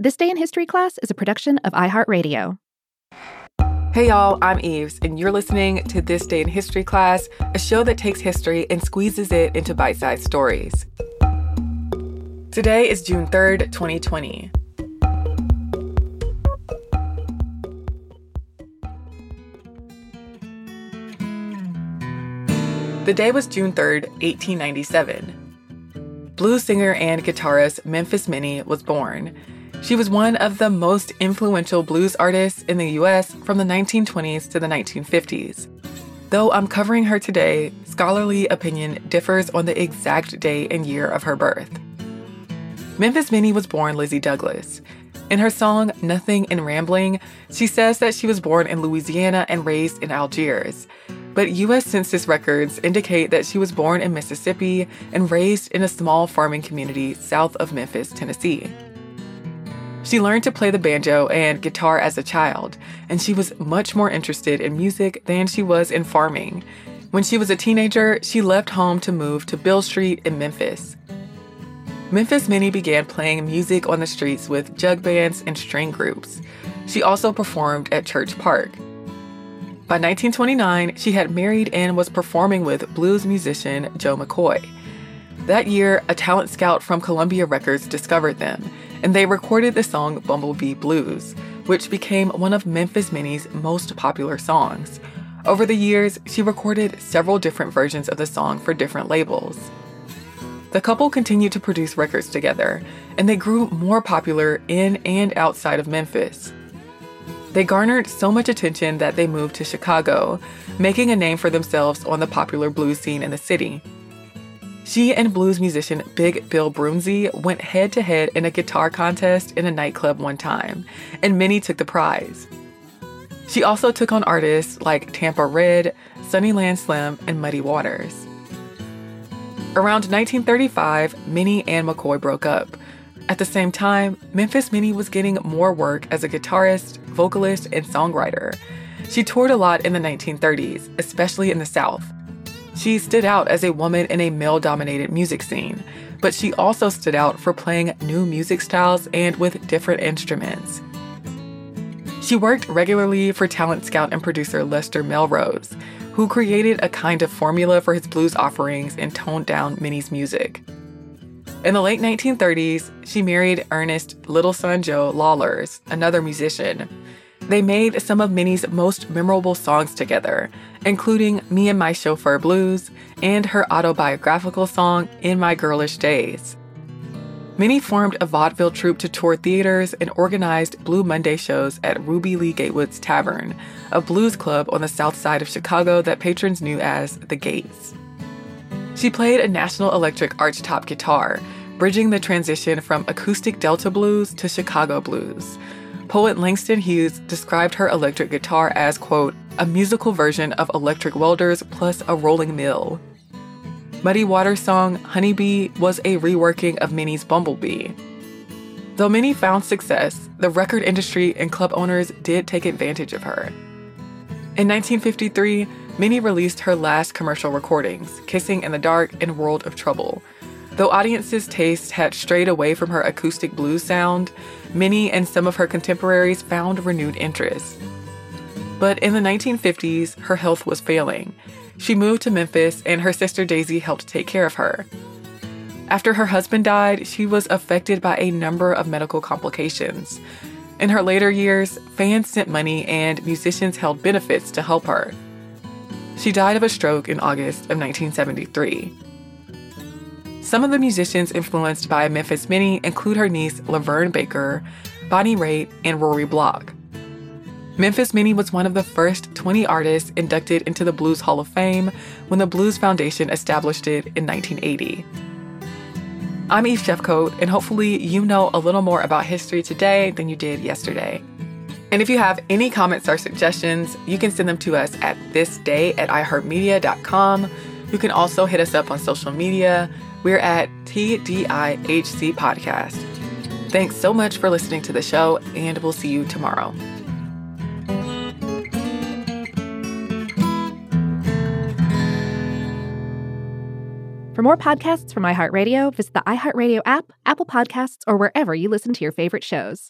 This Day in History class is a production of iHeartRadio. Hey y'all, I'm Eves, and you're listening to This Day in History class, a show that takes history and squeezes it into bite sized stories. Today is June 3rd, 2020. The day was June 3rd, 1897. Blues singer and guitarist Memphis Minnie was born. She was one of the most influential blues artists in the US from the 1920s to the 1950s. Though I'm covering her today, scholarly opinion differs on the exact day and year of her birth. Memphis Minnie was born Lizzie Douglas. In her song Nothing in Rambling, she says that she was born in Louisiana and raised in Algiers but U.S. Census records indicate that she was born in Mississippi and raised in a small farming community south of Memphis, Tennessee. She learned to play the banjo and guitar as a child, and she was much more interested in music than she was in farming. When she was a teenager, she left home to move to Beale Street in Memphis. Memphis Minnie began playing music on the streets with jug bands and string groups. She also performed at Church Park. By 1929, she had married and was performing with blues musician Joe McCoy. That year, a talent scout from Columbia Records discovered them, and they recorded the song Bumblebee Blues, which became one of Memphis Minnie's most popular songs. Over the years, she recorded several different versions of the song for different labels. The couple continued to produce records together, and they grew more popular in and outside of Memphis. They garnered so much attention that they moved to Chicago, making a name for themselves on the popular blues scene in the city. She and blues musician Big Bill Broonzy went head to head in a guitar contest in a nightclub one time, and Minnie took the prize. She also took on artists like Tampa Red, Sunnyland Slim, and Muddy Waters. Around 1935, Minnie and McCoy broke up, at the same time, Memphis Minnie was getting more work as a guitarist, vocalist, and songwriter. She toured a lot in the 1930s, especially in the South. She stood out as a woman in a male dominated music scene, but she also stood out for playing new music styles and with different instruments. She worked regularly for talent scout and producer Lester Melrose, who created a kind of formula for his blues offerings and toned down Minnie's music. In the late 1930s, she married Ernest Little Son Joe Lawlars, another musician. They made some of Minnie's most memorable songs together, including Me and My Chauffeur Blues and her autobiographical song In My Girlish Days. Minnie formed a vaudeville troupe to tour theaters and organized Blue Monday shows at Ruby Lee Gatewood's Tavern, a blues club on the south side of Chicago that patrons knew as the Gates. She played a National Electric archtop guitar, bridging the transition from acoustic Delta blues to Chicago blues. Poet Langston Hughes described her electric guitar as, quote, a musical version of Electric Welders plus a rolling mill. Muddy Waters' song Honeybee was a reworking of Minnie's Bumblebee. Though Minnie found success, the record industry and club owners did take advantage of her. In 1953, Minnie released her last commercial recordings, Kissing in the Dark and World of Trouble. Though audiences' tastes had strayed away from her acoustic blues sound, Minnie and some of her contemporaries found renewed interest. But in the 1950s, her health was failing. She moved to Memphis, and her sister Daisy helped take care of her. After her husband died, she was affected by a number of medical complications. In her later years, fans sent money and musicians held benefits to help her. She died of a stroke in August of 1973. Some of the musicians influenced by Memphis Minnie include her niece LaVern Baker, Bonnie Raitt, and Rory Block. Memphis Minnie was one of the first 20 artists inducted into the Blues Hall of Fame when the Blues Foundation established it in 1980. I'm Eves Jeffcoat, and hopefully you know a little more about history today than you did yesterday. And if you have any comments or suggestions, you can send them to us at thisday at iheartmedia.com. You can also hit us up on social media. We're at TDIHC Podcast. Thanks so much for listening to the show, and we'll see you tomorrow. For more podcasts from iHeartRadio, visit the iHeartRadio app, Apple Podcasts, or wherever you listen to your favorite shows.